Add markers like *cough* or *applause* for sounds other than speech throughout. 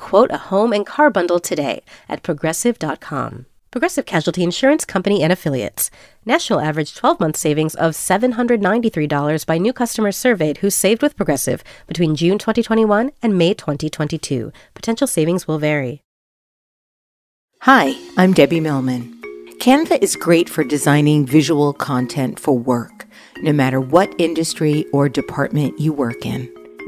Quote a home and car bundle today at progressive.com. Progressive Casualty Insurance Company and Affiliates. National average 12 month savings of $793 by new customers surveyed who saved with Progressive between June 2021 and May 2022. Potential savings will vary. Hi, I'm Debbie Millman. Canva is great for designing visual content for work, no matter what industry or department you work in.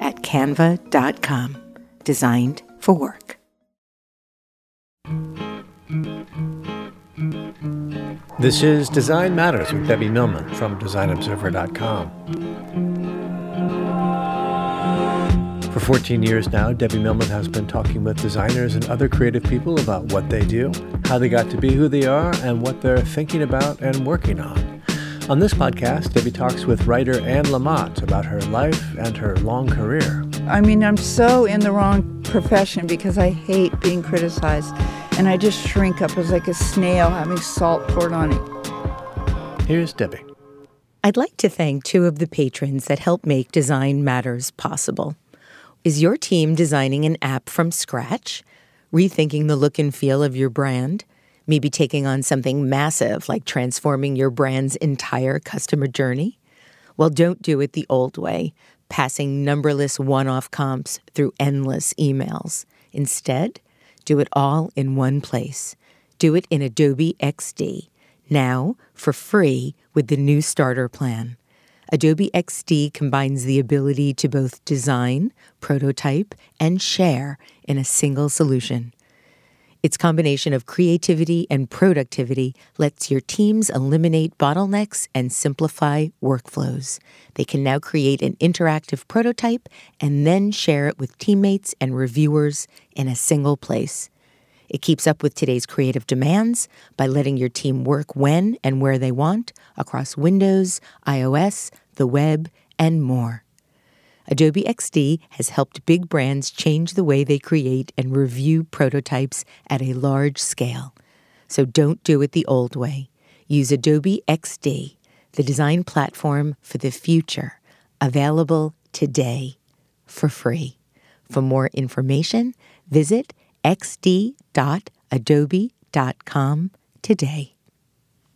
at canva.com. Designed for work. This is Design Matters with Debbie Millman from DesignObserver.com. For 14 years now, Debbie Millman has been talking with designers and other creative people about what they do, how they got to be who they are, and what they're thinking about and working on. On this podcast, Debbie talks with writer Anne Lamott about her life and her long career. I mean, I'm so in the wrong profession because I hate being criticized and I just shrink up as like a snail having salt poured on it. Here's Debbie. I'd like to thank two of the patrons that help make Design Matters possible. Is your team designing an app from scratch? Rethinking the look and feel of your brand? Maybe taking on something massive like transforming your brand's entire customer journey? Well, don't do it the old way, passing numberless one off comps through endless emails. Instead, do it all in one place. Do it in Adobe XD, now for free with the new starter plan. Adobe XD combines the ability to both design, prototype, and share in a single solution. Its combination of creativity and productivity lets your teams eliminate bottlenecks and simplify workflows. They can now create an interactive prototype and then share it with teammates and reviewers in a single place. It keeps up with today's creative demands by letting your team work when and where they want across Windows, iOS, the web, and more. Adobe XD has helped big brands change the way they create and review prototypes at a large scale. So don't do it the old way. Use Adobe XD, the design platform for the future, available today for free. For more information, visit xd.adobe.com today.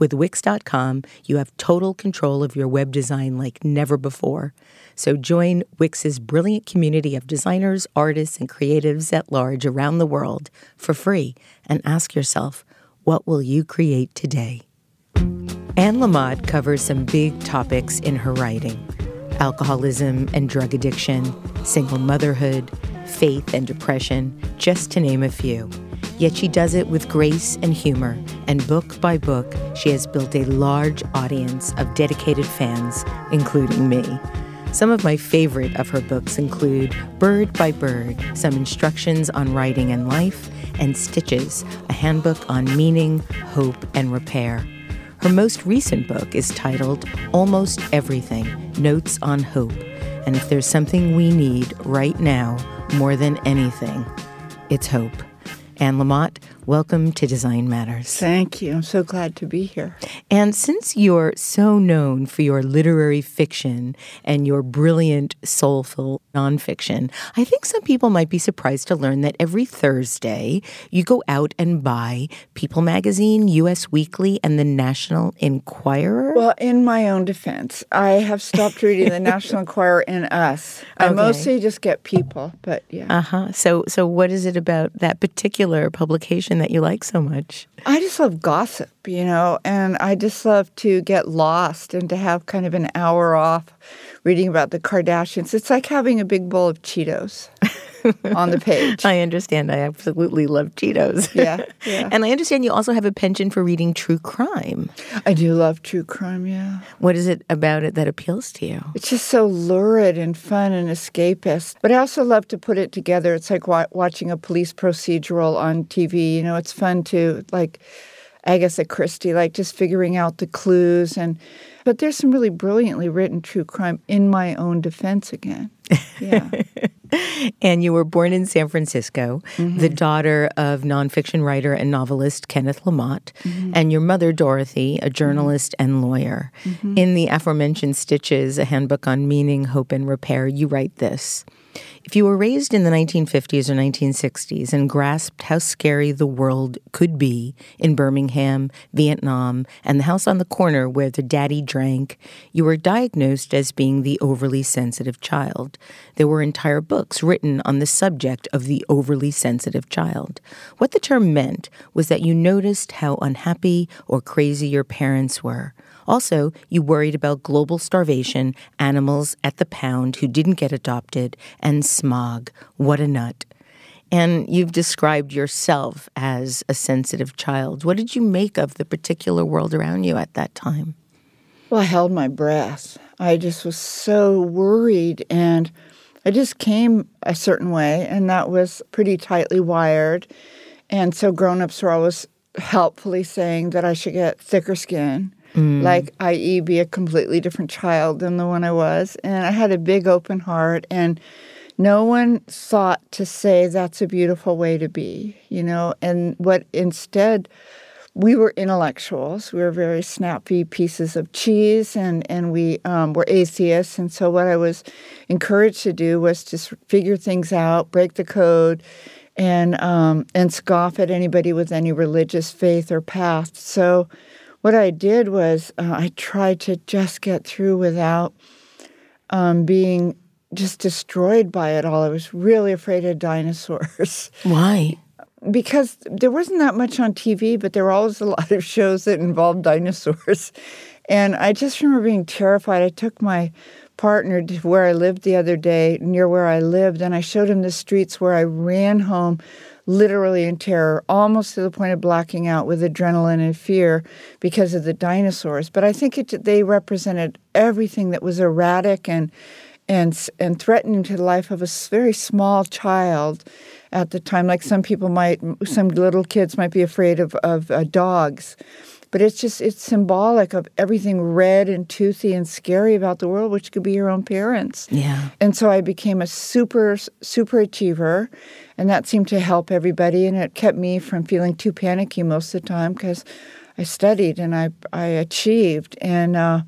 With Wix.com, you have total control of your web design like never before. So join Wix's brilliant community of designers, artists, and creatives at large around the world for free and ask yourself, what will you create today? Anne Lamott covers some big topics in her writing alcoholism and drug addiction, single motherhood, faith and depression, just to name a few. Yet she does it with grace and humor, and book by book, she has built a large audience of dedicated fans, including me. Some of my favorite of her books include Bird by Bird, some instructions on writing and life, and Stitches, a handbook on meaning, hope, and repair. Her most recent book is titled Almost Everything Notes on Hope. And if there's something we need right now more than anything, it's hope. Anne Lamott, welcome to Design Matters. Thank you. I'm so glad to be here. And since you're so known for your literary fiction and your brilliant, soulful nonfiction, I think some people might be surprised to learn that every Thursday you go out and buy People Magazine, US Weekly, and the National Enquirer. Well, in my own defense, I have stopped reading the *laughs* National Enquirer and Us. I Okay. mostly just get People, but yeah. Uh huh. So, so what is it about that particular publication that you like so much? I just love gossip, you know, and I just love to get lost and to have kind of an hour off reading about the Kardashians. It's like having a big bowl of Cheetos *laughs* *laughs* on the page. I understand. I absolutely love Cheetos. Yeah, yeah. *laughs* and I understand you also have a penchant for reading true crime. I do love true crime, yeah. What is it about it that appeals to you? It's just so lurid and fun and escapist. But I also love to put it together. It's like wa- watching a police procedural on TV. You know, it's fun to like Agatha Christie, like just figuring out the clues and. But there's some really brilliantly written true crime in my own defense again. Yeah. *laughs* *laughs* And you were born in San Francisco, the mm-hmm. daughter of nonfiction writer and novelist Kenneth Lamott, mm-hmm. and your mother, Dorothy, a mm-hmm. journalist and lawyer. In the aforementioned Stitches, a handbook on meaning, hope, and repair, you write this. If you were raised in the 1950s or 1960s and grasped how scary the world could be in Birmingham, Vietnam, and the house on the corner where the daddy drank, you were diagnosed as being the overly sensitive child. There were entire books written on the subject of the overly sensitive child. What the term meant was that you noticed how unhappy or crazy your parents were. Also, you worried about global starvation, animals at the pound who didn't get adopted, and smog. What a nut. And you've described yourself as a sensitive child. What did you make of the particular world around you at that time? Well, I held my breath. I just was so worried and I just came a certain way and that was pretty tightly wired. And so grown-ups were always helpfully saying that I should get thicker skin. Like, i.e., be a completely different child than the one I was. And I had a big open heart, and no one thought to say that's a beautiful way to be, you know. And what instead, we were intellectuals. We were very snappy pieces of cheese, and and we um, were atheists. And so, what I was encouraged to do was just figure things out, break the code, and um, and scoff at anybody with any religious faith or path. So, what I did was uh, I tried to just get through without um, being just destroyed by it all. I was really afraid of dinosaurs *laughs* Why? because there wasn't that much on TV, but there were always a *laughs* lot of shows that involved dinosaurs. *laughs* And I just remember being terrified. I took my partner to where I lived the other day, near where I lived, and I showed him the streets where I ran home literally in terror, almost to the point of blacking out with adrenaline and fear because of the dinosaurs. But I think it, they represented everything that was erratic and and and threatening to the life of a very small child at the time. Like some people might, some little kids might be afraid of of uh, dogs, but it's just it's symbolic of everything red and toothy and scary about the world, which could be your own parents. Yeah. And so I became a super super achiever, and that seemed to help everybody, and it kept me from feeling too panicky most of the time because I studied and I I achieved and. Uh,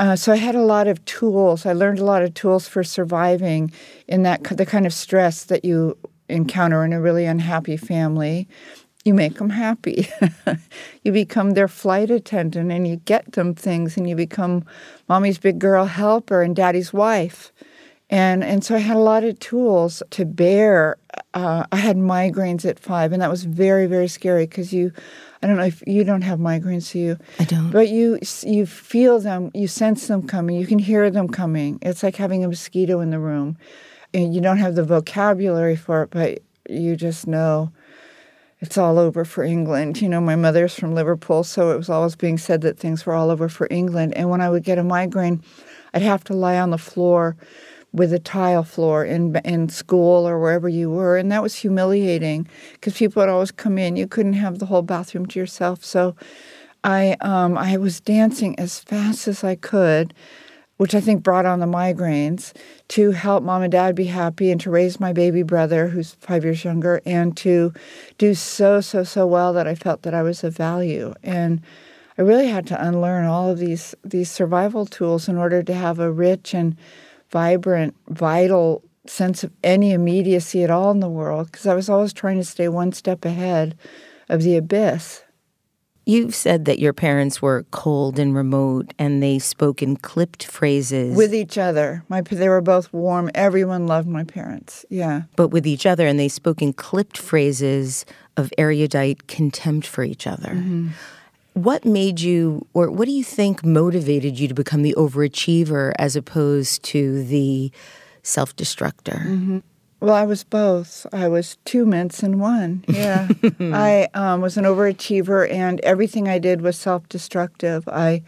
uh, so I had a lot of tools. I learned a lot of tools for surviving in that the kind of stress that you encounter in a really unhappy family. You make them happy. *laughs* you become their flight attendant, and you get them things, and you become mommy's big girl helper and daddy's wife. And and so I had a lot of tools to bear. Uh, I had migraines at five, and that was very very scary because you, I don't know if you don't have migraines, do you? I don't. But you you feel them, you sense them coming, you can hear them coming. It's like having a mosquito in the room, and you don't have the vocabulary for it, but you just know it's all over for England. You know, my mother's from Liverpool, so it was always being said that things were all over for England. And when I would get a migraine, I'd have to lie on the floor with a tile floor in in school or wherever you were, and that was humiliating because people would always come in. You couldn't have the whole bathroom to yourself, so I um, I was dancing as fast as I could, which I think brought on the migraines to help mom and dad be happy and to raise my baby brother who's five years younger and to do so so so well that I felt that I was of value and. I really had to unlearn all of these these survival tools in order to have a rich and vibrant, vital sense of any immediacy at all in the world because I was always trying to stay one step ahead of the abyss. You've said that your parents were cold and remote and they spoke in clipped phrases. With each other. My, they were both warm. Everyone loved my parents. Yeah. But with each other, and they spoke in clipped phrases of erudite contempt for each other. Mm-hmm. What made you, or what do you think motivated you to become the overachiever as opposed to the self destructor? Mm-hmm. Well, I was both. I was two mints in one. Yeah. *laughs* I um, was an overachiever, and everything I did was self destructive. I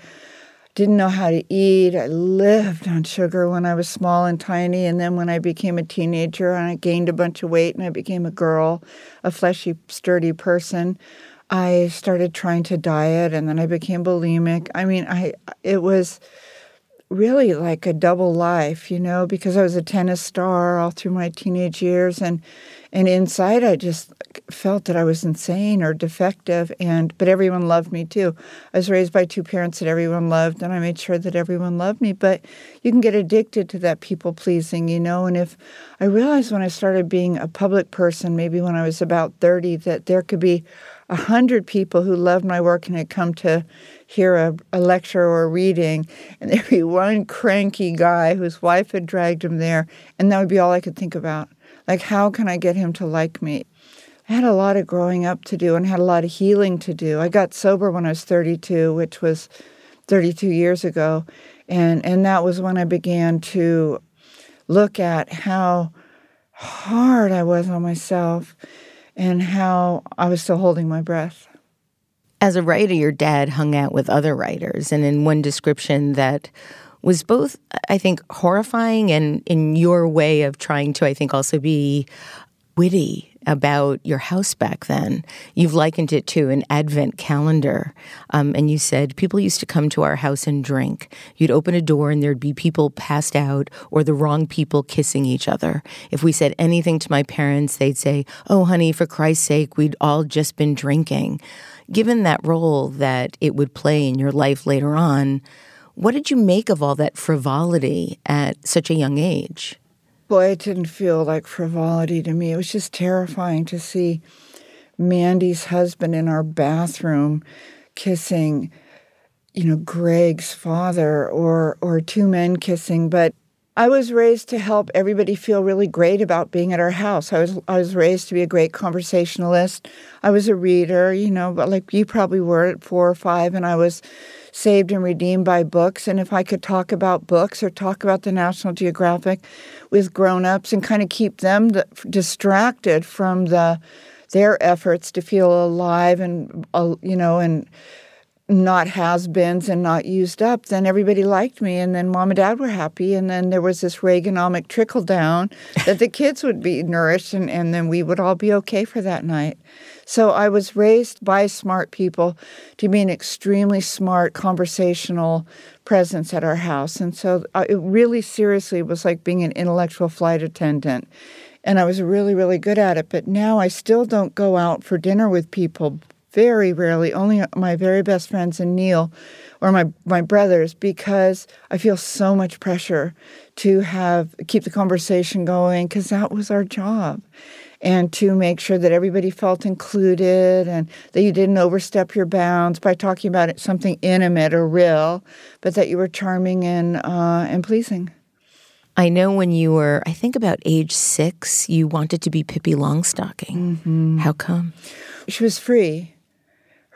didn't know how to eat. I lived on sugar when I was small and tiny. And then when I became a teenager and I gained a bunch of weight and I became a girl, a fleshy, sturdy person, I started trying to diet and then I became bulimic. I mean, I it was really like a double life, you know, because I was a tennis star all through my teenage years and and inside I just felt that I was insane or defective and but everyone loved me too. I was raised by two parents that everyone loved and I made sure that everyone loved me, but you can get addicted to that people pleasing, you know, and if I realized when I started being a public person, maybe when I was about 30 that there could be a hundred people who loved my work and had come to hear a, a lecture or a reading, and there'd be one cranky guy whose wife had dragged him there, and that would be all I could think about. Like, how can I get him to like me? I had a lot of growing up to do and had a lot of healing to do. I got sober when I was 32, which was 32 years ago, and and that was when I began to look at how hard I was on myself and how I was still holding my breath. As a writer, your dad hung out with other writers, and in one description that was both, I think, horrifying and in your way of trying to, I think, also be witty about your house back then. You've likened it to an advent calendar. Um, and you said people used to come to our house and drink. You'd open a door and there'd be people passed out or the wrong people kissing each other. If we said anything to my parents, they'd say, Oh, honey, for Christ's sake, we'd all just been drinking. Given that role that it would play in your life later on, what did you make of all that frivolity at such a young age? Boy, it didn't feel like frivolity to me. It was just terrifying to see Mandy's husband in our bathroom kissing, you know, Greg's father or or two men kissing, but I was raised to help everybody feel really great about being at our house. I was I was raised to be a great conversationalist. I was a reader, you know, but like you probably were at 4 or 5 and I was saved and redeemed by books. And if I could talk about books or talk about the National Geographic with grown-ups and kind of keep them distracted from the their efforts to feel alive and you know and not has-beens and not used up, then everybody liked me, and then mom and dad were happy, and then there was this Reaganomic trickle down *laughs* that the kids would be nourished, and, and then we would all be okay for that night. So I was raised by smart people to be an extremely smart conversational presence at our house. And so uh, it really seriously was like being an intellectual flight attendant. And I was really, really good at it. But now I still don't go out for dinner with people very rarely, only my very best friends and Neil or my, my brothers, because I feel so much pressure to have keep the conversation going because that was our job and to make sure that everybody felt included and that you didn't overstep your bounds by talking about something intimate or real, but that you were charming and uh, and pleasing. I know when you were, I think about age six, you wanted to be Pippi Longstocking. Mm-hmm. How come? She was free.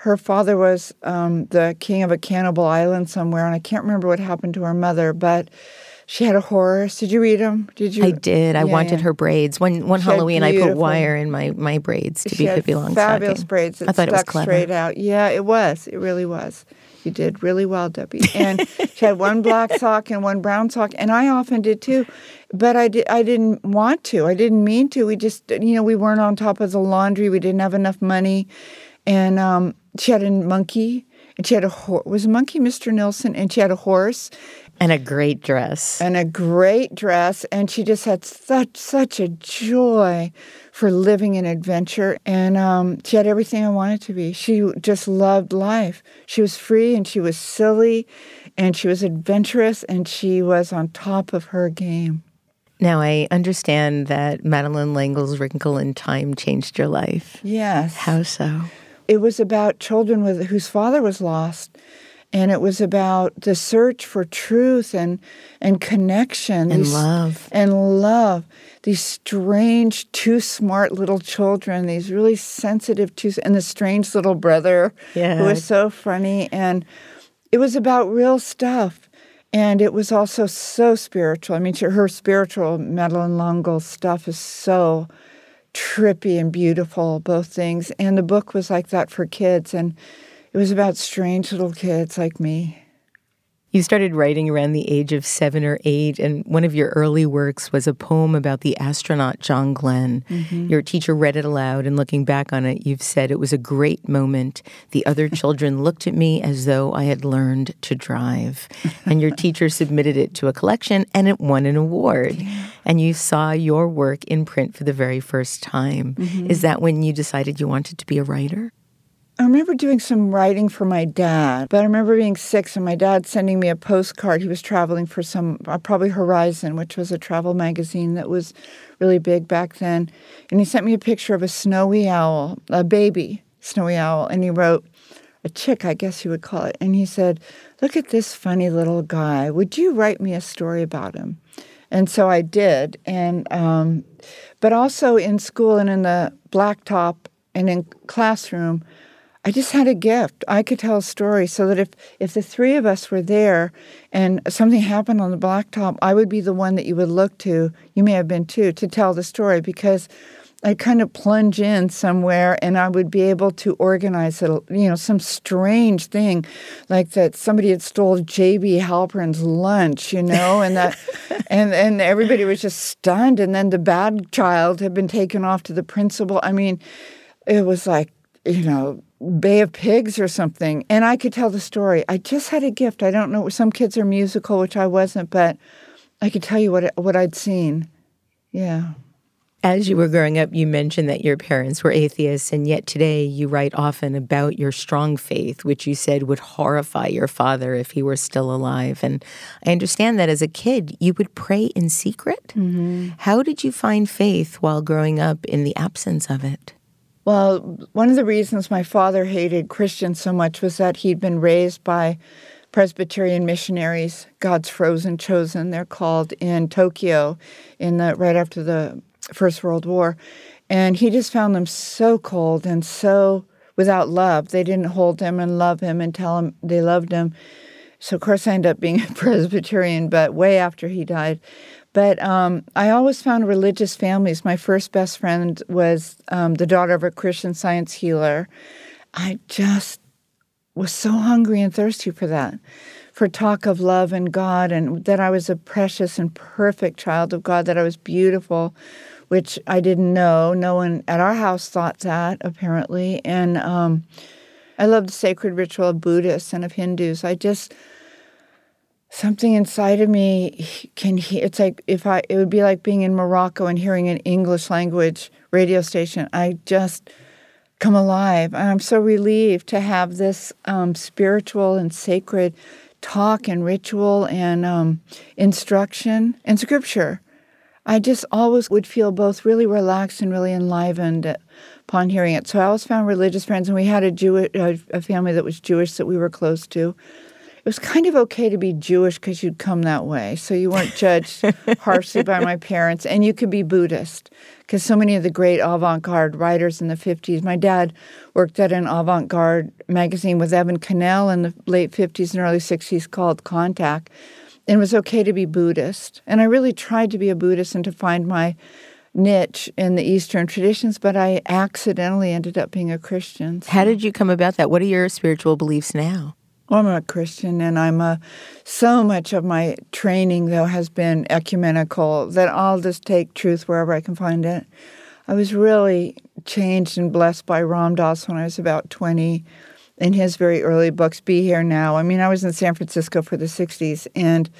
Her father was um, the king of a cannibal island somewhere, and I can't remember what happened to her mother, but She had a horse. Did you read them? Did you? I did. I Yeah, wanted yeah. her braids. One one She Halloween, I put wire in my my braids to She be Pippi Longstocking. fabulous braids that I thought it was clever. straight out. Yeah, it was. It really was. You did really well, Debbie. And she had one black *laughs* sock and one brown sock, and I often did too. But I did. I didn't want to. I didn't mean to. We just, you know, we weren't on top of the laundry. We didn't have enough money, and um, she had a monkey, and she had a horse. Was a monkey Mr. Nilsson, and she had a horse, And a great dress. and a great dress and she just had such such a joy for living an adventure and um, she had everything i wanted to be she just loved life she was free and she was silly and she was adventurous and she was on top of her game Now I understand that Madeleine L'Engle's Wrinkle in Time changed your life. yes How so? It was about children with whose father was lost and it was about the search for truth and and connection And these- love. and love these strange too smart little children these really sensitive two and the strange little brother Yeah. who was so funny and it was about real stuff and it was also so spiritual i mean her spiritual Madeleine L'Engle stuff is so trippy and beautiful, both things. And the book was like that for kids. And it was about strange little kids like me. You started writing around the age of seven or eight, and one of your early works was a poem about the astronaut John Glenn. Mm-hmm. Your teacher read it aloud, and looking back on it, you've said it was a great moment. The other *laughs* children looked at me as though I had learned to drive. And your teacher submitted it to a collection, and it won an award. And you saw your work in print for the very first time. Mm-hmm. Is that when you decided you wanted to be a writer? I remember doing some writing for my dad, but I remember being six and my dad sending me a postcard. He was traveling for some, uh, probably Horizon, which was a travel magazine that was really big back then. And he sent me a picture of a snowy owl, a baby snowy owl, and he wrote, a chick, I guess you would call it. And he said, Look at this funny little guy. Would you write me a story about him? And so I did. And, um, but also in school and in the blacktop and in classroom, I just had a gift. I could tell a story so that if, if the three of us were there and something happened on the blacktop, I would be the one that you would look to. You may have been too, to tell the story because I'd kind of plunge in somewhere and I would be able to organize it, you know, some strange thing like that somebody had stole J.B. Halpern's lunch, you know, and that, *laughs* and, and everybody was just stunned. And then the bad child had been taken off to the principal. I mean, it was like, you know, Bay of Pigs or something. And I could tell the story. I just had a gift. I don't know. Some kids are musical, which I wasn't, but I could tell you what what I'd seen. Yeah. As you were growing up, you mentioned that your parents were atheists, and yet today you write often about your strong faith, which you said would horrify your father if he were still alive. And I understand that as a kid, you would pray in secret. Mm-hmm. How did you find faith while growing up in the absence of it? Well, one of the reasons my father hated Christians so much was that he'd been raised by Presbyterian missionaries, God's frozen chosen, they're called in Tokyo in the right after the First World War. And he just found them so cold and so without love. They didn't hold him and love him and tell him they loved him. So of course I ended up being *laughs* a Presbyterian, but way after he died. But um, I always found religious families. My first best friend was um, the daughter of a Christian science healer. I just was so hungry and thirsty for that, for talk of love and God, and that I was a precious and perfect child of God, that I was beautiful, which I didn't know. No one at our house thought that, apparently. And um, I love the sacred ritual of Buddhists and of Hindus. I just something inside of me can hear it's like if i it would be like being in morocco and hearing an english language radio station. I just come alive. And i'm so relieved to have this um, spiritual and sacred talk and ritual and um, instruction and scripture. I just always would feel both really relaxed and really enlivened upon hearing it. So i always found religious friends and we had a jewish a family that was jewish that we were close to it was kind of okay to be Jewish because you'd come that way. So you weren't judged *laughs* harshly by my parents. And you could be Buddhist because so many of the great avant garde writers in the 50s, my dad worked at an avant garde magazine with Evan Connell in the late 50s and early 60s called Contact. And it was okay to be Buddhist. And I really tried to be a Buddhist and to find my niche in the Eastern traditions, but I accidentally ended up being a Christian. So. How did you come about that? What are your spiritual beliefs now? I'm a Christian, and I'm a. So much of my training, though, has been ecumenical. That I'll just take truth wherever I can find it. I was really changed and blessed by Ram Dass when I was about 20 in his very early books, Be Here Now. I mean, I was in San Francisco for the 60s, and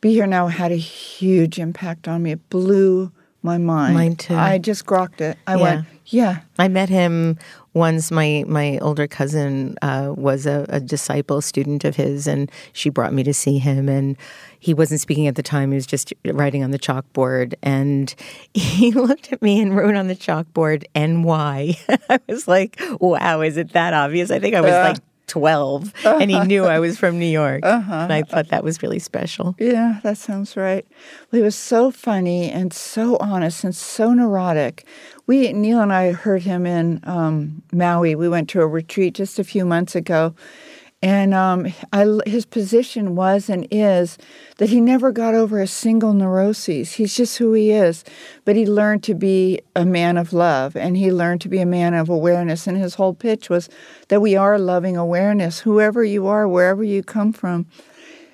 Be Here Now had a huge impact on me. It blew my mind. Mine too. I just grokked it. I yeah. went, yeah. I met him once. My my older cousin uh, was a, a, disciple student of his, and she brought me to see him. And he wasn't speaking at the time; he was just writing on the chalkboard. And *laughs* he looked at me and wrote on the chalkboard "NY." *laughs* I was like, "Wow, is it that obvious?" I think I was uh, like 12 uh-huh. and he knew I was from New York. Uh-huh. And I thought that was really special. Yeah, that sounds right. Well, he was so funny and so honest and so neurotic. We, Neil and I heard him in um, Maui. We went to a retreat just a few months ago and um, I, his position was and is that he never got over a single neuroses. He's just who he is. But he learned to be a man of love and he learned to be a man of awareness. And his whole pitch was that we are loving awareness, whoever you are, wherever you come from.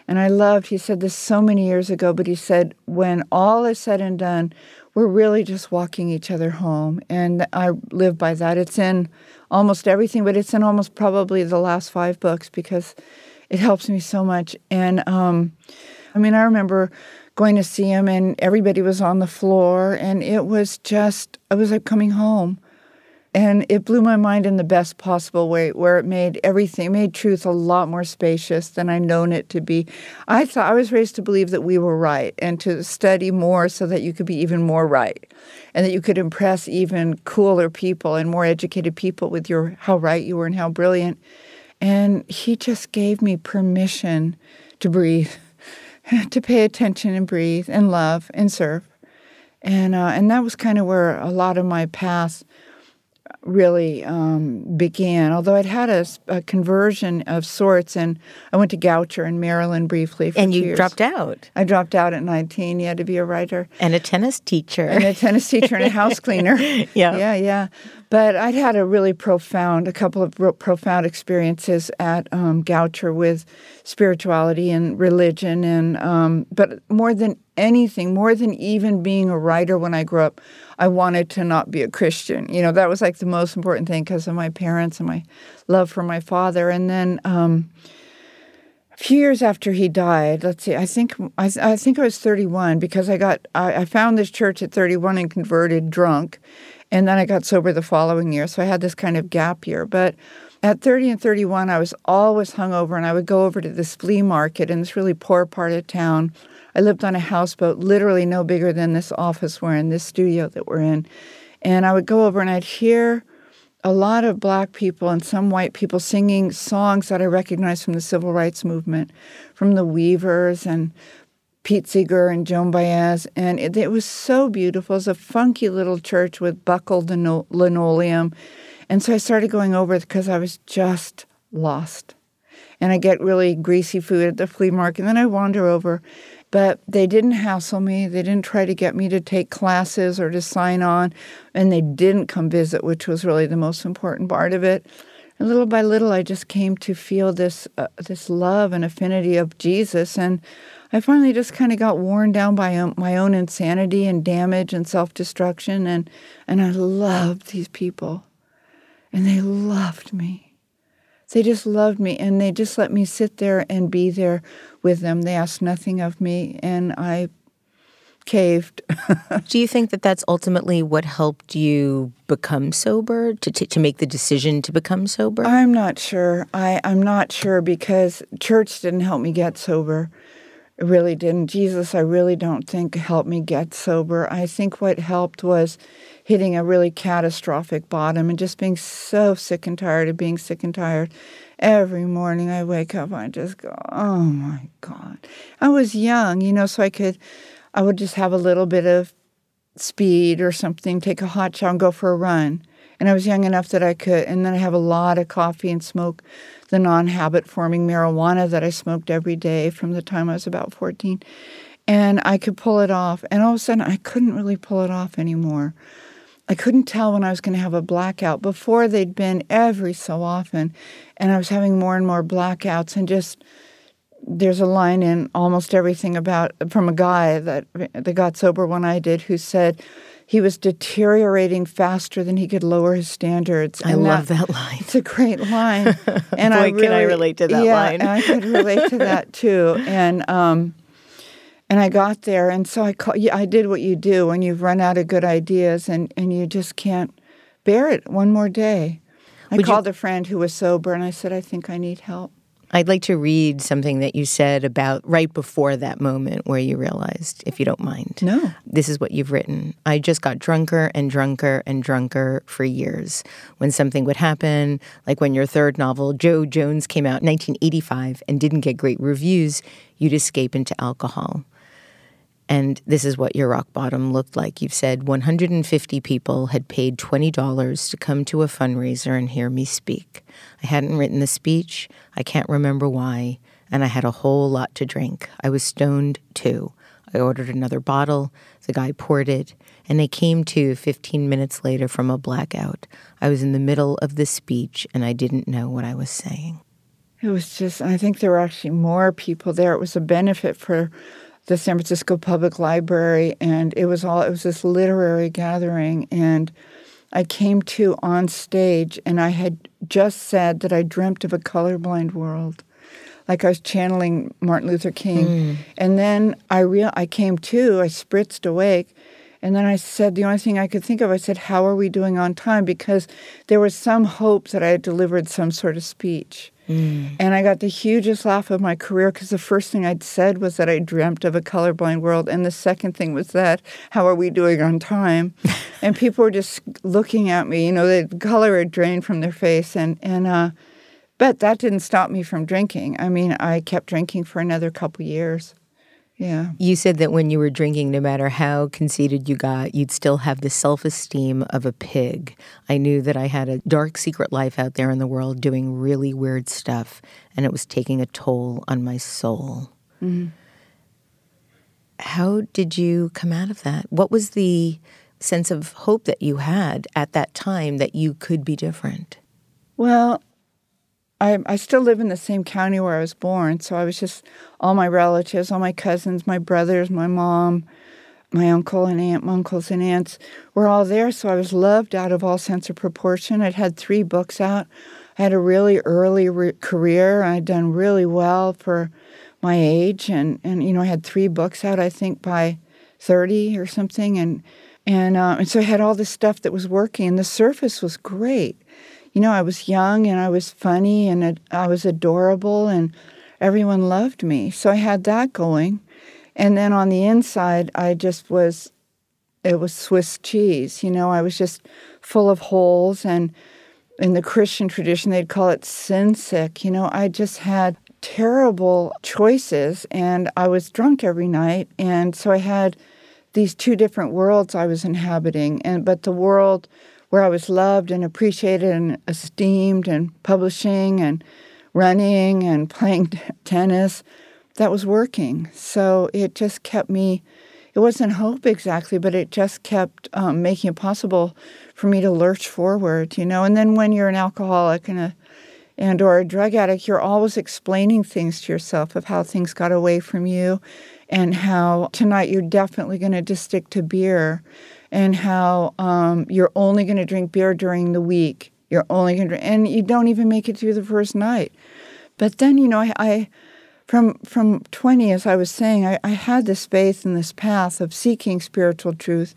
And I loved, he said this so many years ago, but he said, when all is said and done, we're really just walking each other home. And I live by that. It's in almost everything, but it's in almost probably the last five books because it helps me so much. And um, I mean, I remember going to see him, and everybody was on the floor, and it was just, I was like coming home. And it blew my mind in the best possible way, where it made everything, made truth a lot more spacious than I known it to be. I thought I was raised to believe that we were right and to study more so that you could be even more right, and that you could impress even cooler people and more educated people with your how right you were and how brilliant. And he just gave me permission to breathe, *laughs* to pay attention and breathe and love and serve, and uh, and that was kind of where a lot of my past really um, began. Although I'd had a, a, conversion of sorts, and I went to Goucher in Maryland briefly. and you years. dropped out. I dropped out at 19. You had to be a writer and a tennis teacher, and a tennis teacher and a house cleaner. *laughs* yeah, yeah, yeah. But I'd had a really profound, a couple of real profound experiences at um, Goucher with spirituality and religion, and um, but more than anything, more than even being a writer when I grew up, I wanted to not be a Christian. You know, that was like the most important thing because of my parents and my love for my father. And then um, a few years after he died, let's see, I think I, I think I was 31 because I got I, I found this church at 31 and converted drunk and then I got sober the following year. So I had this kind of gap year. But at 30 and 31, I was always hungover, and I would go over to this flea market in this really poor part of town. I lived on a houseboat, literally no bigger than this office we're in, this studio that we're in. And I would go over and I'd hear a lot of black people and some white people singing songs that I recognized from the civil rights movement, from the Weavers and Pete Seeger and Joan Baez, and it, it was so beautiful. It was a funky little church with buckled linoleum. And so I started going over because I was just lost. And I get really greasy food at the flea market. And then I wander over. But they didn't hassle me. They didn't try to get me to take classes or to sign on. And they didn't come visit, which was really the most important part of it. And little by little, I just came to feel this uh, this love and affinity of Jesus. And I finally just kind of got worn down by um, my own insanity and damage and self destruction, and and I loved these people, and they loved me. They just loved me, and they just let me sit there and be there with them. They asked nothing of me, and I caved. *laughs* Do you think that that's ultimately what helped you become sober, to, to, to, make the decision to become sober? I'm not sure. I, I'm not sure because church didn't help me get sober. It really didn't. Jesus, I really don't think helped me get sober. I think what helped was hitting a really catastrophic bottom and just being so sick and tired of being sick and tired. Every morning I wake up, I just go, oh my God. I was young, you know, so I could, I would just have a little bit of speed or something, take a hot shower and go for a run. And I was young enough that I could, and then I have a lot of coffee and smoke the non habit forming marijuana that I smoked every day from the time I was about 14. And I could pull it off. And all of a sudden, I couldn't really pull it off anymore. I couldn't tell when I was going to have a blackout. Before they'd been every so often, and I was having more and more blackouts. And just there's a line in almost everything about from a guy that that got sober when I did, who said he was deteriorating faster than he could lower his standards. I love that line. It's a great line, *laughs* and Boy, I can I relate to that yeah, line. I could relate to that too. And um, and I got there, and so I call, yeah, I did what you do when you've run out of good ideas, and and you just can't bear it one more day. I Would you- called a friend who was sober, and I said, I think I need help. I'd like to read something that you said about right before that moment where you realized, if you don't mind. No. This is what you've written. I just got drunker and drunker and drunker for years. When something would happen, like when your third novel, Joe Jones, came out in 1985 and didn't get great reviews, you'd escape into alcohol. And this is what your rock bottom looked like. You've said 150 people had paid $20 to come to a fundraiser and hear me speak. I hadn't written the speech. I can't remember why. And I had a whole lot to drink. I was stoned too. I ordered another bottle. The guy poured it. And I came to 15 minutes later from a blackout. I was in the middle of the speech and I didn't know what I was saying. It was just, I think there were actually more people there. It was a benefit for the San Francisco Public Library, and it was all, it was this literary gathering. And I came to on stage, and I had just said that I dreamt of a colorblind world. Like I was channeling Martin Luther King. Hmm. And then I real I came to, I spritzed awake, and then I said the only thing I could think of, I said, How are we doing on time? Because there was some hope that I had delivered some sort of speech. And I got the hugest laugh of my career because the first thing I'd said was that I dreamt of a colorblind world. And the second thing was that, how are we doing on time? *laughs* and people were just looking at me, you know, the color had drained from their face. And, and, uh, but that didn't stop me from drinking. I mean, I kept drinking for another couple years. Yeah. You said that when you were drinking, no matter how conceited you got, you'd still have the self esteem of a pig. I knew that I had a dark secret life out there in the world doing really weird stuff, and it was taking a toll on my soul. Mm-hmm. How did you come out of that? What was the sense of hope that you had at that time that you could be different? Well, I, I still live in the same county where I was born. So I was just all my relatives, all my cousins, my brothers, my mom, my uncle and aunt, my uncles and aunts were all there. So I was loved out of all sense of proportion. I'd had three books out. I had a really early re- career. I'd done really well for my age, and and you know I had three books out. I think by thirty or something, and and uh, and so I had all this stuff that was working. And the surface was great. You know, I was young and I was funny and I was adorable, and everyone loved me. So I had that going. And then on the inside, I just was, it was Swiss cheese. You know, I was just full of holes. And in the Christian tradition, they'd call it sin sick. You know, I just had terrible choices and I was drunk every night. And so I had these two different worlds I was inhabiting. And but the world where I was loved and appreciated and esteemed and publishing and running and playing t- tennis, that was working. So it just kept me, it wasn't hope exactly, but it just kept um, making it possible for me to lurch forward, you know. And then when you're an alcoholic and a and or a drug addict, you're always explaining things to yourself of how things got away from you and how tonight you're definitely going to just stick to beer and how um, you're only going to drink beer during the week. You're only going to, and you don't even make it through the first night. But then, you know, I, I from from 20, as I was saying, I, I had this faith in this path of seeking spiritual truth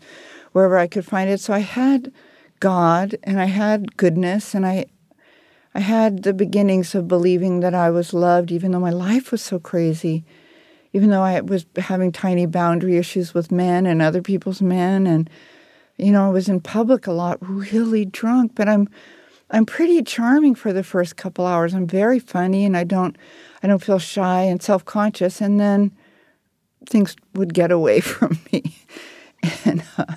wherever I could find it. So I had God and I had goodness and I I had the beginnings of believing that I was loved, even though my life was so crazy, even though I was having tiny boundary issues with men and other people's men, and you know I was in public a lot, really drunk. But I'm I'm pretty charming for the first couple hours. I'm very funny, and I don't I don't feel shy and self conscious, and then things would get away *laughs* from me. and uh,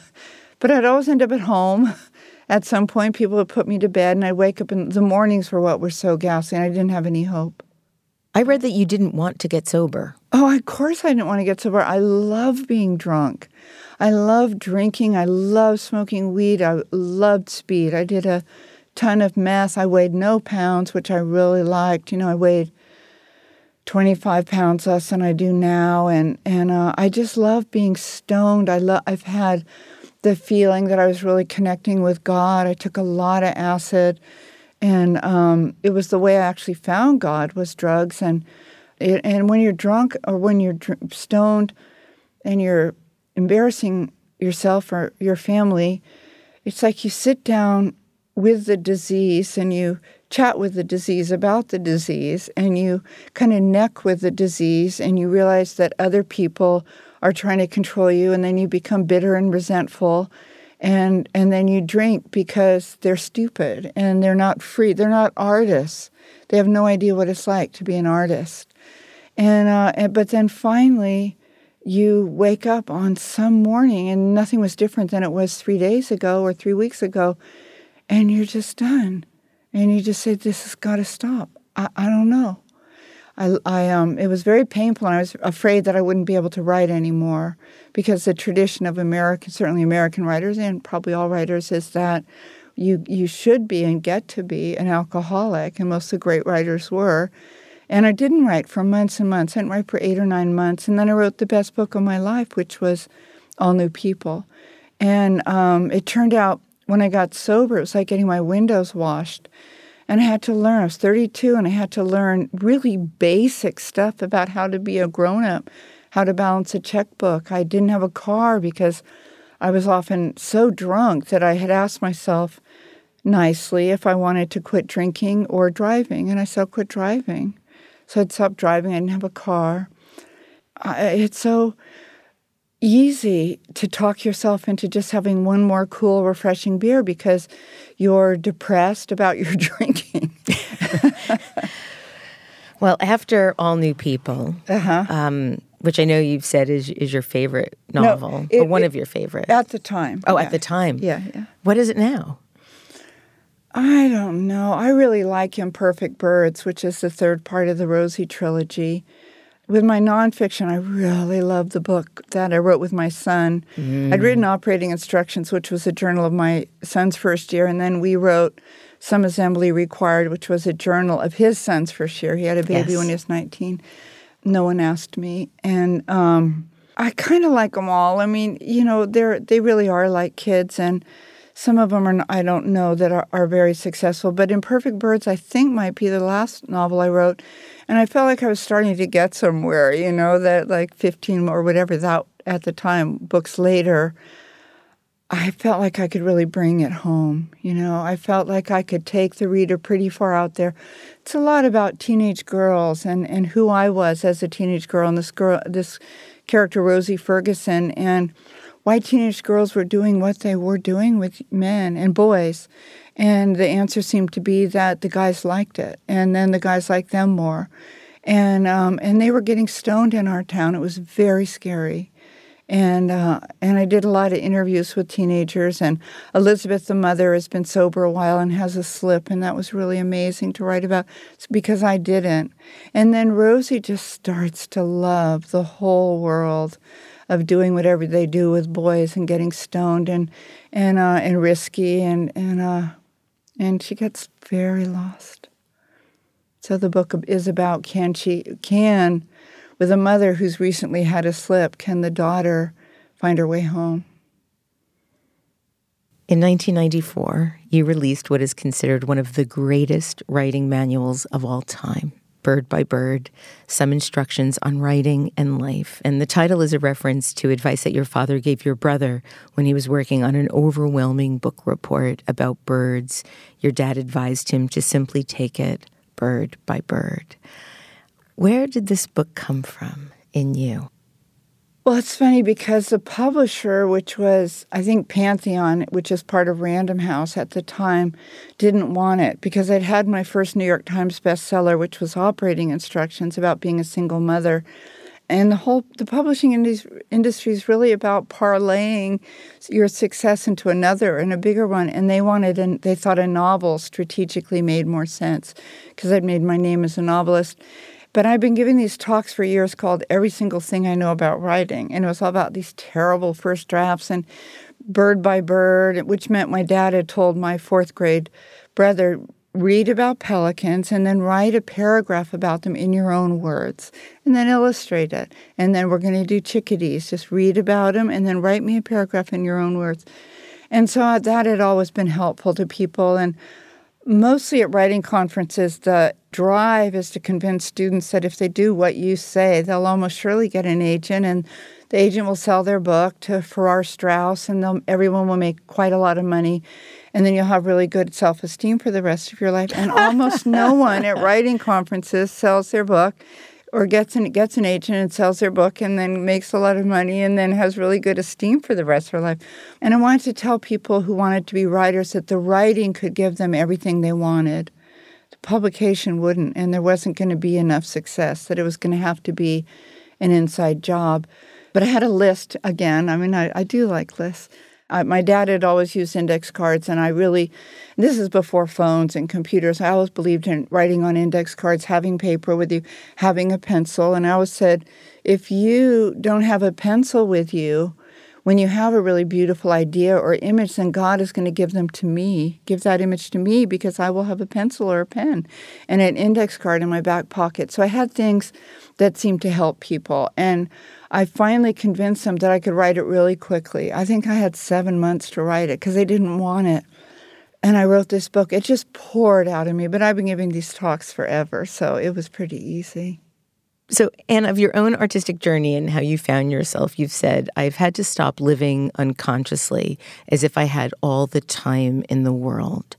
but I'd always end up at home at some point, people would put me to bed, and I'd wake up, and the mornings were what were so ghastly, and I didn't have any hope. I read that you didn't want to get sober. Oh, of course I didn't want to get sober. I love being drunk. I love drinking. I love smoking weed. I loved speed. I did a ton of meth. I weighed no pounds, which I really liked. You know, I weighed 25 pounds less than I do now. And, and uh, I just love being stoned. I love, I've had the feeling that I was really connecting with God. I took a lot of acid. And um, it was the way I actually found God was drugs. And, it, and when you're drunk or when you're dr- stoned and you're embarrassing yourself or your family, it's like you sit down with the disease and you chat with the disease about the disease and you kind of neck with the disease and you realize that other people are trying to control you and then you become bitter and resentful and and then you drink because they're stupid and they're not free they're not artists. They have no idea what it's like to be an artist and, uh, and but then finally you wake up on some morning and nothing was different than it was three days ago or three weeks ago and you're just done. And you just say this has got to stop. I, I don't know. I, I um, it was very painful, and I was afraid that I wouldn't be able to write anymore because the tradition of American, certainly American writers, and probably all writers, is that you you should be and get to be an alcoholic, and most of the great writers were. And I didn't write for months and months. I didn't write for eight or nine months, and then I wrote the best book of my life, which was All New People. And um, it turned out when I got sober, it was like getting my windows washed and I had to learn. I was 32 and I had to learn really basic stuff about how to be a grown up, how to balance a checkbook. I didn't have a car because I was often so drunk that I had asked myself nicely if I wanted to quit drinking or driving. And I said, I'll quit driving. So I'd stop driving. I didn't have a car. I, it's so easy to talk yourself into just having one more cool, refreshing beer because you're depressed about your *laughs* drinking. *laughs* well, after All New People, uh-huh. um, which I know you've said is is your favorite novel, no, it, or one it, of your favorite at the time. Oh, yeah. at the time. Yeah, yeah. What is it now? I don't know. I really like Imperfect Birds, which is the third part of the Rosie trilogy with my nonfiction, I really love the book that I wrote with my son. Mm. I'd written Operating Instructions, which was a journal of my son's first year, and then we wrote Some Assembly Required, which was a journal of his son's first year. He had a baby yes. when he was 19. No one asked me. And um, I kind of like them all. I mean, you know, they're they really are like kids, and some of them are I don't know that are, are very successful. But Imperfect Birds, I think, might be the last novel I wrote and I felt like I was starting to get somewhere, you know, that like 15 or whatever that at the time, books later, I felt like I could really bring it home. You know, I felt like I could take the reader pretty far out there. It's a lot about teenage girls and, and who I was as a teenage girl and this girl, this character Rosie Ferguson, and why teenage girls were doing what they were doing with men and boys. And the answer seemed to be that the guys liked it, and then the guys liked them more, and um, and they were getting stoned in our town. It was very scary, and uh, and I did a lot of interviews with teenagers. And Elizabeth, the mother, has been sober a while and has a slip, and that was really amazing to write about because I didn't. And then Rosie just starts to love the whole world of doing whatever they do with boys and getting stoned and and uh, and risky and and uh, and she gets very lost. So the book is about can she can with a mother who's recently had a slip, can the daughter find her way home? In 1994, you released what is considered one of the greatest writing manuals of all time. Bird by Bird, some instructions on writing and life. And the title is a reference to advice that your father gave your brother when he was working on an overwhelming book report about birds. Your dad advised him to simply take it bird by bird. Where did this book come from in you? Well, it's funny because the publisher, which was, I think, Pantheon, which is part of Random House at the time, didn't want it because I'd had my first New York Times bestseller, which was Operating Instructions about being a single mother. and the whole the publishing industry is really about parlaying your success into another and a bigger one and they wanted and they thought a novel strategically made more sense because i'd made my name as a novelist but i've been giving these talks for years called every single thing i know about writing and it was all about these terrible first drafts and bird by bird which meant my dad had told my fourth grade brother read about pelicans and then write a paragraph about them in your own words and then illustrate it. And then we're going to do chickadees. Just read about them and then write me a paragraph in your own words. And so that had always been helpful to people. And mostly at writing conferences, the drive is to convince students that if they do what you say, they'll almost surely get an agent. And the agent will sell their book to Farrar Straus, and everyone will make quite a lot of money and then you'll have really good self esteem for the rest of your life. And almost no *laughs* one at writing conferences sells their book or gets an gets an agent and sells their book and then makes a lot of money and then has really good esteem for the rest of their life. And I wanted to tell people who wanted to be writers that the writing could give them everything they wanted. Publication wouldn't, and there wasn't going to be enough success, that it was going to have to be an inside job. But I had a list again. I mean, I, I do like lists my dad had always used index cards, and I really, this is before phones and computers. I always believed in writing on index cards, having paper with you, having a pencil. And I always said, if you don't have a pencil with you, when you have a really beautiful idea or image, then God is going to give them to me, give that image to me because I will have a pencil or a pen and an index card in my back pocket. So I had things that seemed to help people. And I finally convinced them that I could write it really quickly. I think I had seven months to write it because they didn't want it. And I wrote this book. It just poured out of me, but I've been giving these talks forever, so it was pretty easy. So, Anne, of your own artistic journey and how you found yourself, you've said, I've had to stop living unconsciously as if I had all the time in the world.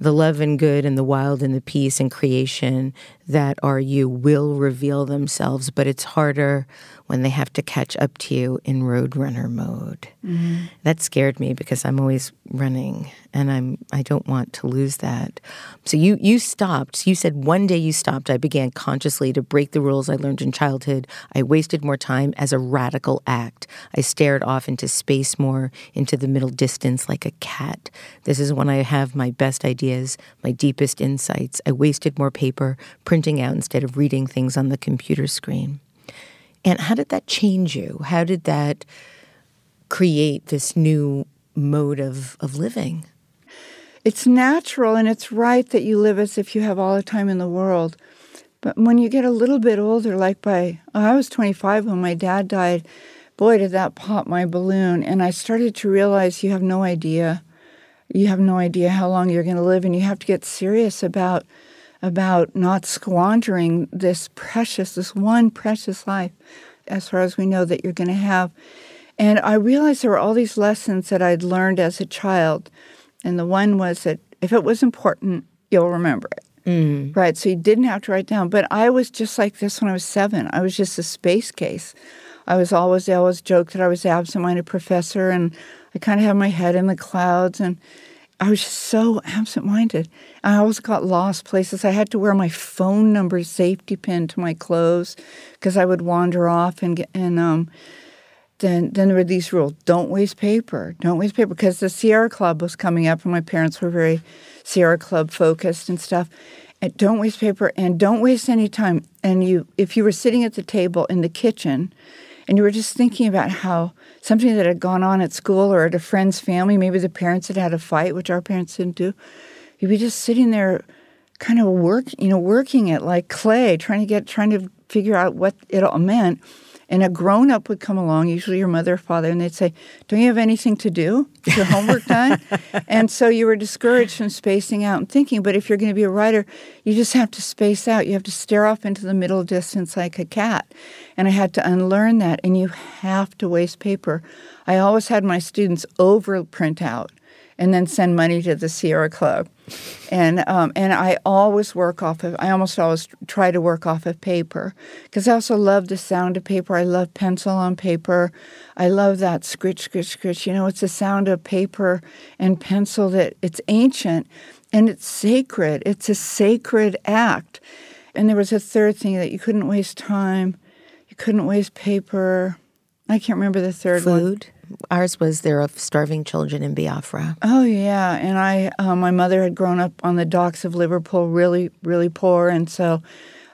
The love and good and the wild and the peace and creation that are you will reveal themselves, but it's harder when they have to catch up to you in roadrunner mode. Mm-hmm. That scared me because I'm always running and I'm I don't want to lose that. So you you stopped. You said one day you stopped. I began consciously to break the rules I learned in childhood. I wasted more time as a radical act. I stared off into space more, into the middle distance like a cat. This is when I have my best ideas, my deepest insights. I wasted more paper, printing out instead of reading things on the computer screen. And how did that change you? How did that create this new mode of, of living? It's natural and it's right that you live as if you have all the time in the world. But when you get a little bit older, like by, oh, I was 25 when my dad died, boy, did that pop my balloon. And I started to realize you have no idea. You have no idea how long you're going to live, and you have to get serious about about not squandering this precious, this one precious life, as far as we know that you're going to have. And I realized there were all these lessons that I'd learned as a child. And the one was that if it was important, you'll remember it. Mm. Right. So you didn't have to write down. But I was just like this when I was seven. I was just a space case. I was always, I always joked that I was absent minded professor and I kind of had my head in the clouds. And I was just so absent minded. I always got lost places. I had to wear my phone number safety pin to my clothes because I would wander off and get, and um, then then there were these rules: don't waste paper, don't waste paper, because the Sierra Club was coming up, and my parents were very Sierra Club focused and stuff. And don't waste paper, and don't waste any time. And you, if you were sitting at the table in the kitchen, and you were just thinking about how something that had gone on at school or at a friend's family, maybe the parents had had a fight, which our parents didn't do, you'd be just sitting there kind of work, you know, working it like clay, trying to get, trying to figure out what it all meant. And a grown up would come along, usually your mother or father, and they'd say, Don't you have anything to do? Is your homework done? *laughs* and so you were discouraged from spacing out and thinking. But if you're going to be a writer, you just have to space out. You have to stare off into the middle distance like a cat. And I had to unlearn that. And you have to waste paper. I always had my students overprint out and then send money to the Sierra Club. And um, and I always work off of. I almost always try to work off of paper because I also love the sound of paper. I love pencil on paper. I love that scritch, scritch, scritch. You know, it's the sound of paper and pencil that it's ancient and it's sacred. It's a sacred act. And there was a third thing that you couldn't waste time You couldn't waste paper. I can't remember the third one. Ours was there of starving children in Biafra. Oh yeah, and I, uh, my mother had grown up on the docks of Liverpool, really, really poor, and so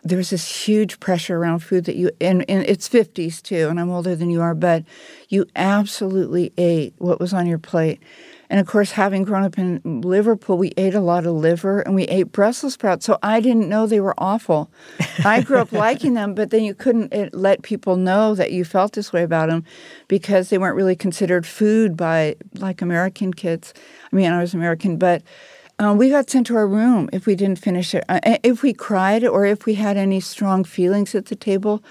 there was this huge pressure around food that you, and, and it's fifties too, and I'm older than you are, but you absolutely ate what was on your plate. And of course, having grown up in Liverpool, we ate a lot of liver and we ate Brussels sprouts. So I didn't know they were awful. I grew up *laughs* liking them, but then you couldn't let people know that you felt this way about them because they weren't really considered food by like American kids. I mean, I was American, but uh, we got sent to our room if we didn't finish it. Uh, if we cried or if we had any strong feelings at the table,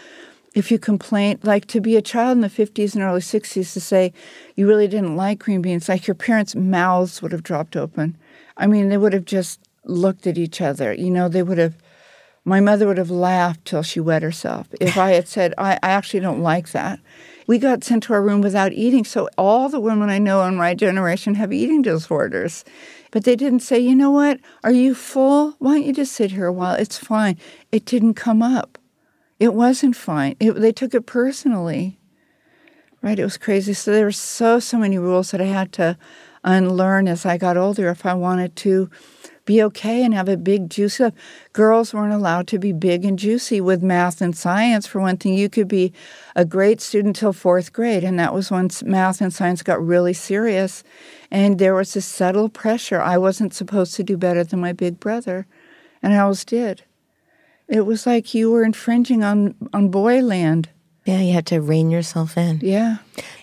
if you complain, like to be a child in the 50s and early 60s to say you really didn't like green beans, like your parents' mouths would have dropped open. I mean, they would have just looked at each other. You know, they would have, my mother would have laughed till she wet herself if I had said, I, I actually don't like that. We got sent to our room without eating. So all the women I know in my generation have eating disorders. But they didn't say, you know what? Are you full? Why don't you just sit here a while? It's fine. It didn't come up. It wasn't fine. It, they took it personally. Right? It was crazy. So there were so, so many rules that I had to unlearn as I got older if I wanted to be okay and have a big, juicy life. Girls weren't allowed to be big and juicy with math and science. For one thing, you could be a great student till fourth grade, and that was when math and science got really serious. And there was this subtle pressure. I wasn't supposed to do better than my big brother, and I always did. It was like you were infringing on on boy land. Yeah, you had to rein yourself in. Yeah.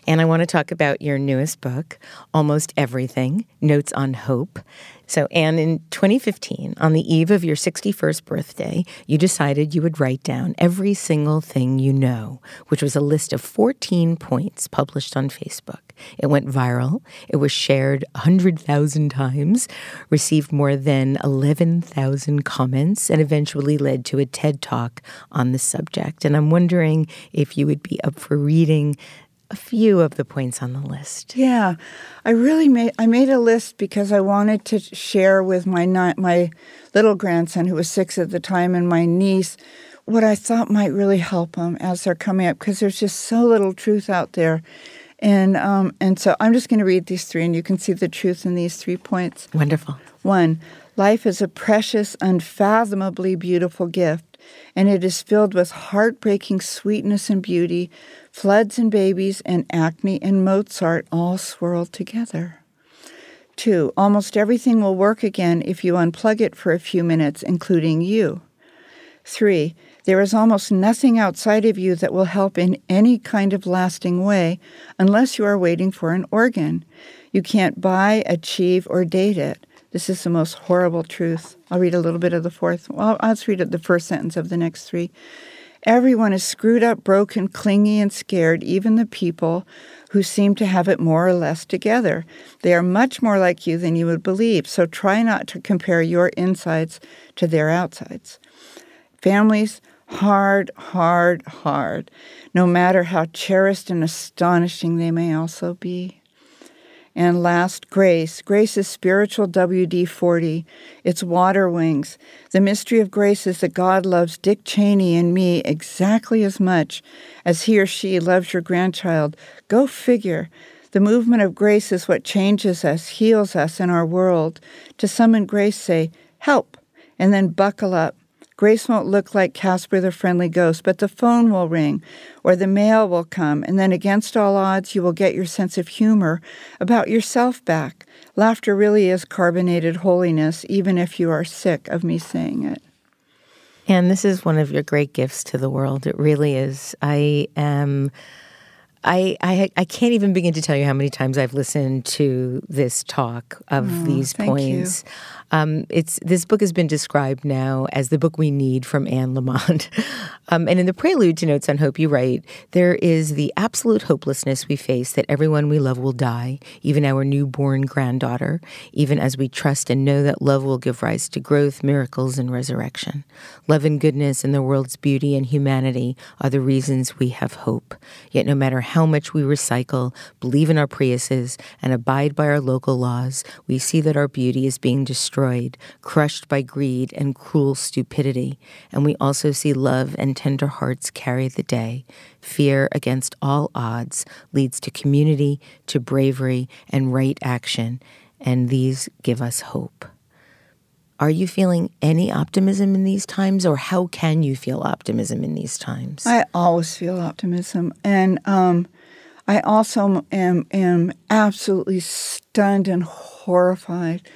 And I want to talk about your newest book, Almost Everything Notes on Hope. So, Anne, in 2015, on the eve of your 61st birthday, you decided you would write down every single thing you know, which was a list of 14 points published on Facebook. It went viral. It was shared 100,000 times, received more than 11,000 comments, and eventually led to a TED Talk on the subject. And I'm wondering if you would be up for reading a few of the points on the list. Yeah, I really made I made a list because I wanted to share with my my little grandson who was six at the time and my niece what I thought might really help them as they're coming up because there's just so little truth out there. And um, and so I'm just going to read these three, and you can see the truth in these three points. Wonderful. One, life is a precious, unfathomably beautiful gift, and it is filled with heartbreaking sweetness and beauty, Floods and babies and acne and Mozart all swirled together. Two, almost everything will work again if you unplug it for a few minutes, including you. Three, there is almost nothing outside of you that will help in any kind of lasting way unless you are waiting for an organ. You can't buy, achieve, or date it. This is the most horrible truth. I'll read a little bit of the fourth. Well, I'll just read the first sentence of the next three. Everyone is screwed up, broken, clingy, and scared, even the people who seem to have it more or less together. They are much more like you than you would believe, so try not to compare your insides to their outsides. Families, hard, hard, hard, no matter how cherished and astonishing they may also be. And last, grace. Grace is spiritual WD 40. It's water wings. The mystery of grace is that God loves Dick Cheney and me exactly as much as he or she loves your grandchild. Go figure. The movement of grace is what changes us, heals us in our world. To summon grace, say, help, and then buckle up. Grace won't look like Casper the Friendly Ghost, but the phone will ring or the mail will come, and then against all odds, you will get your sense of humor about yourself back. Laughter really is carbonated holiness, even if you are sick of me saying it. And this is one of your great gifts to the world. It really is. I am. I, I I can't even begin to tell you how many times I've listened to this talk of oh, these points. You. Um, it's this book has been described now as the book we need from Anne Lamott. *laughs* um, and in the prelude to Notes on Hope, you write, "There is the absolute hopelessness we face that everyone we love will die, even our newborn granddaughter, even as we trust and know that love will give rise to growth, miracles, and resurrection. Love and goodness and the world's beauty and humanity are the reasons we have hope. Yet, no matter how much we recycle, believe in our Priuses, and abide by our local laws, we see that our beauty is being destroyed." Destroyed, crushed by greed and cruel stupidity. And we also see love and tender hearts carry the day. Fear against all odds leads to community, to bravery, and right action. And these give us hope. Are you feeling any optimism in these times, or how can you feel optimism in these times? I always feel optimism. And um, I also am, am absolutely stunned and horrified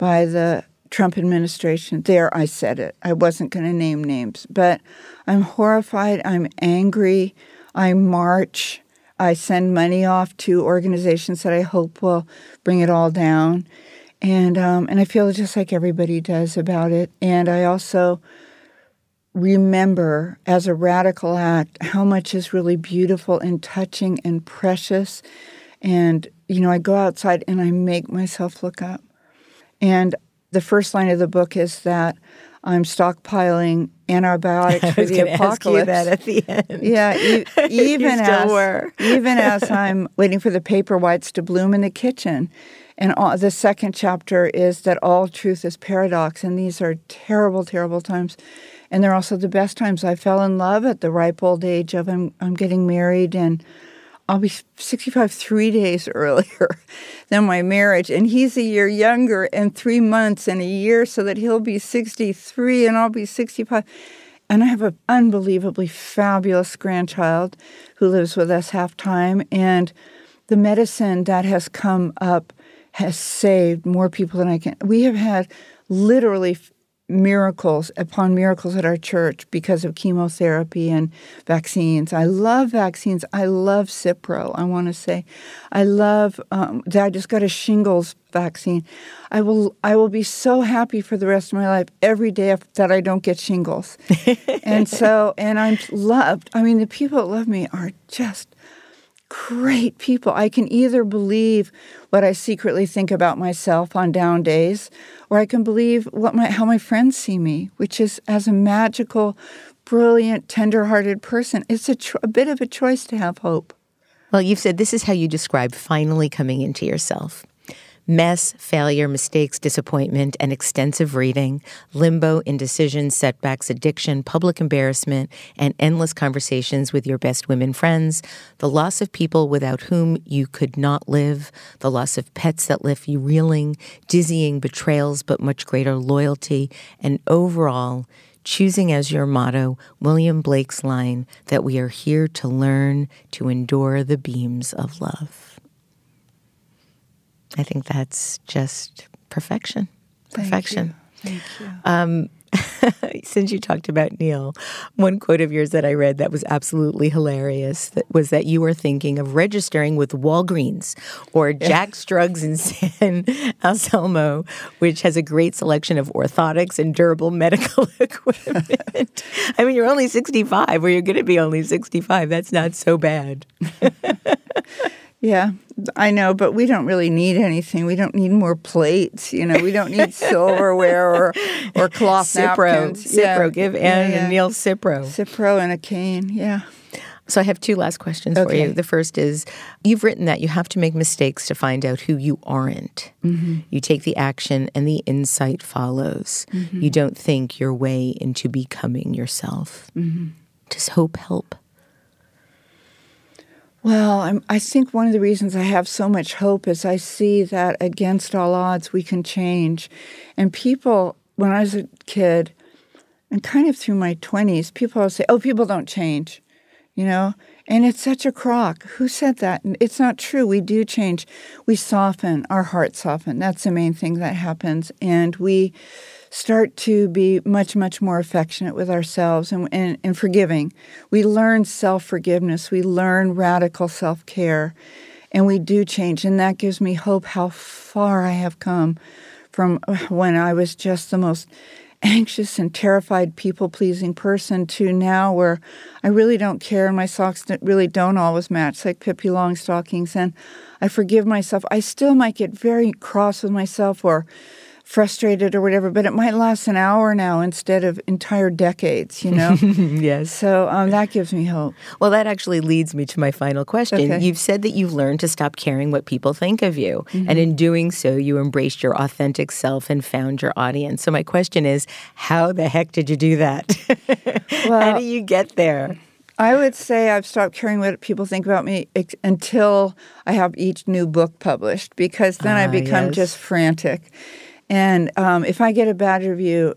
by the Trump administration. There, I said it. I wasn't going to name names, but I'm horrified. I'm angry. I march. I send money off to organizations that I hope will bring it all down and um, and I feel just like everybody does about it. And I also remember as a radical act how much is really beautiful and touching and precious. And you know, I go outside and I make myself look up. And the first line of the book is that I'm stockpiling antibiotics *laughs* for the apocalypse. that at the end. Yeah, e- *laughs* even as *laughs* even as I'm waiting for the paper whites to bloom in the kitchen, and all, the second chapter is that all truth is paradox, and these are terrible, terrible times. And they're also the best times. I fell in love at the ripe old age of I'm, I'm getting married, and I'll be 65 three days *laughs* earlier than my marriage. And he's a year younger and three months and a year, so that he'll be 63 and I'll be 65. And I have an unbelievably fabulous grandchild who lives with us half time. And the medicine that has come up has saved more people than I can. We have had literally miracles upon miracles at our church because of chemotherapy and vaccines. I love vaccines. I love Cipro. I want to say, I love. Um, I just got a shingles vaccine. I will. I will be so happy for the rest of my life every day that I don't get shingles. *laughs* and so, and I'm loved. I mean, the people that love me are just great people. I can either believe what I secretly think about myself on down days, or I can believe what my how my friends see me, which is as a magical, brilliant, tender-hearted person. It's a, tr- a bit of a choice to have hope. Well, you've said this is how you describe finally coming into yourself mess, failure, mistakes, disappointment, and extensive reading, limbo, indecision, setbacks, addiction, public embarrassment, and endless conversations with your best women friends, the loss of people without whom you could not live, the loss of pets that left you reeling, dizzying betrayals but much greater loyalty, and overall, choosing as your motto William Blake's line that we are here to learn to endure the beams of love. I think that's just perfection. Perfection. Thank you. Thank you. Um, *laughs* since you talked about Neil, one quote of yours that I read that was absolutely hilarious that was that you were thinking of registering with Walgreens or *laughs* Jack's Drugs in San *laughs* Anselmo, which has a great selection of orthotics and durable medical equipment. I mean, you're only 65, or you're going to be only 65. That's not so bad. Yeah, I know, but we don't really need anything. We don't need more plates. You know, we don't need silverware or or *laughs* cloth Cipro, napkins. Cipro, yeah. give Anne yeah, yeah. and Neil Cipro. Cipro and a cane. Yeah. So I have two last questions okay. for you. The first is you've written that you have to make mistakes to find out who you aren't. Mm-hmm. You take the action and the insight follows. Mm-hmm. You don't think your way into becoming yourself. Mm-hmm. Does hope help? Well, I'm, i think one of the reasons I have so much hope is I see that against all odds we can change. And people, when I was a kid, and kind of through my 20s, people would say, oh, people don't change, you know? And it's such a crock. Who said that? It's not true. We do change. We soften, our hearts soften. That's the main thing that happens. And we start to be much, much more affectionate with ourselves and, and, and forgiving. We learn self forgiveness, we learn radical self care, and we do change. And that gives me hope how far I have come from when I was just the most anxious and terrified people pleasing person to now where I really don't care and my socks really don't always match like Pippi Longstockings and I forgive myself. I still might get very cross with myself or frustrated or whatever, but it might last an hour now instead of entire decades, you know? *laughs* yes. So um, that gives me hope. Well, that actually leads me to my final question. Okay. You've said that you've learned to stop caring what people think of you. And in doing so, you embraced your authentic self and found your audience. So, my question is how the heck did you do that? *laughs* how do you get there? I would say I've stopped caring what people think about me ex- until I have each new book published because then I Ah, become yes. just frantic. And um, if I get a bad review,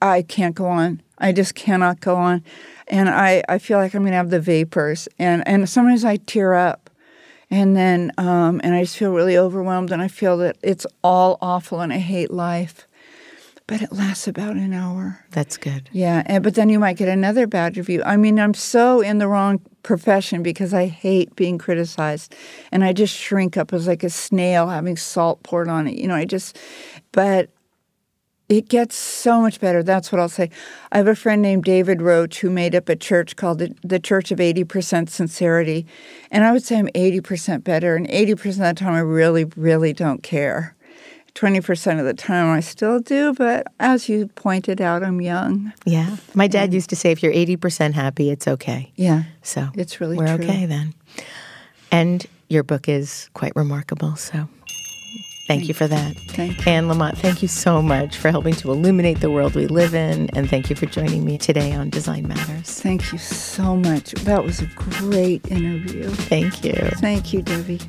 I can't go on. I just cannot go on. And I, I feel like I'm going to have the vapors. And, and sometimes I tear up. And then, um, and I just feel really overwhelmed and I feel that it's all awful and I hate life. But it lasts about an hour. That's good. Yeah, and, but then you might get another bad review. I mean, I'm so in the wrong profession because I hate being criticized, and I just shrink up as like a snail having salt poured on it. You know, I just, but it gets so much better. That's what I'll say. I have a friend named David Roche who made up a church called the, the Church of 80% Sincerity. And I would say I'm 80% better. And 80% of the time, I really, really don't care. 20% of the time, I still do. But as you pointed out, I'm young. Yeah. My dad used to say if you're 80% happy, it's okay. Yeah. So It's really we're true. okay then. And your book is quite remarkable. So thank you for that. Thank Anne Lamott, thank you so much for helping to illuminate the world we live in. And thank you for joining me today on Design Matters. Thank you so much. That was a great interview. Thank you. Thank you, Debbie.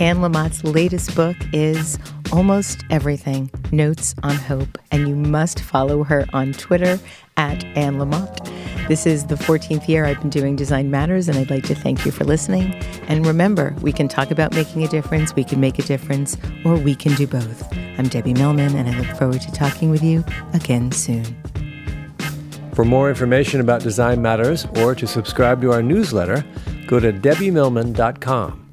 Anne Lamott's latest book is Almost Everything Notes on Hope, and you must follow her on Twitter at Anne Lamott. This is the 14th year I've been doing Design Matters, and I'd like to thank you for listening. And remember, we can talk about making a difference, we can make a difference, or we can do both. I'm Debbie Millman, and I look forward to talking with you again soon. For more information about Design Matters or to subscribe to our newsletter, go to debbiemillman.com.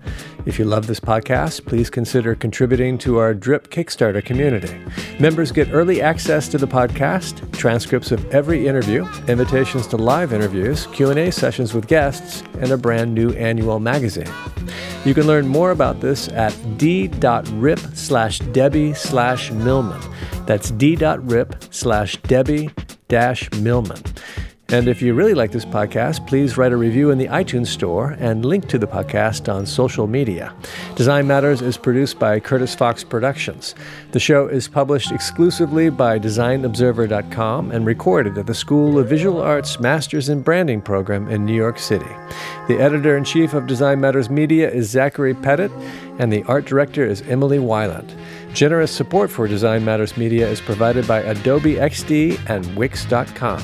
If you love this podcast, please consider contributing to our Drip Kickstarter community. Members get early access to the podcast, transcripts of every interview, invitations to live interviews, Q&A sessions with guests, and a brand new annual magazine. You can learn more about this at d.rip slash Debbie slash Millman. That's d.rip slash Debbie dash Millman. And if you really like this podcast, please write a review in the iTunes Store and link to the podcast on social media. Design Matters is produced by Curtis Fox Productions. The show is published exclusively by DesignObserver.com and recorded at the School of Visual Arts Masters in Branding program in New York City. The editor in chief of Design Matters Media is Zachary Pettit, and the art director is Emily Weiland. Generous support for Design Matters Media is provided by Adobe XD and Wix.com.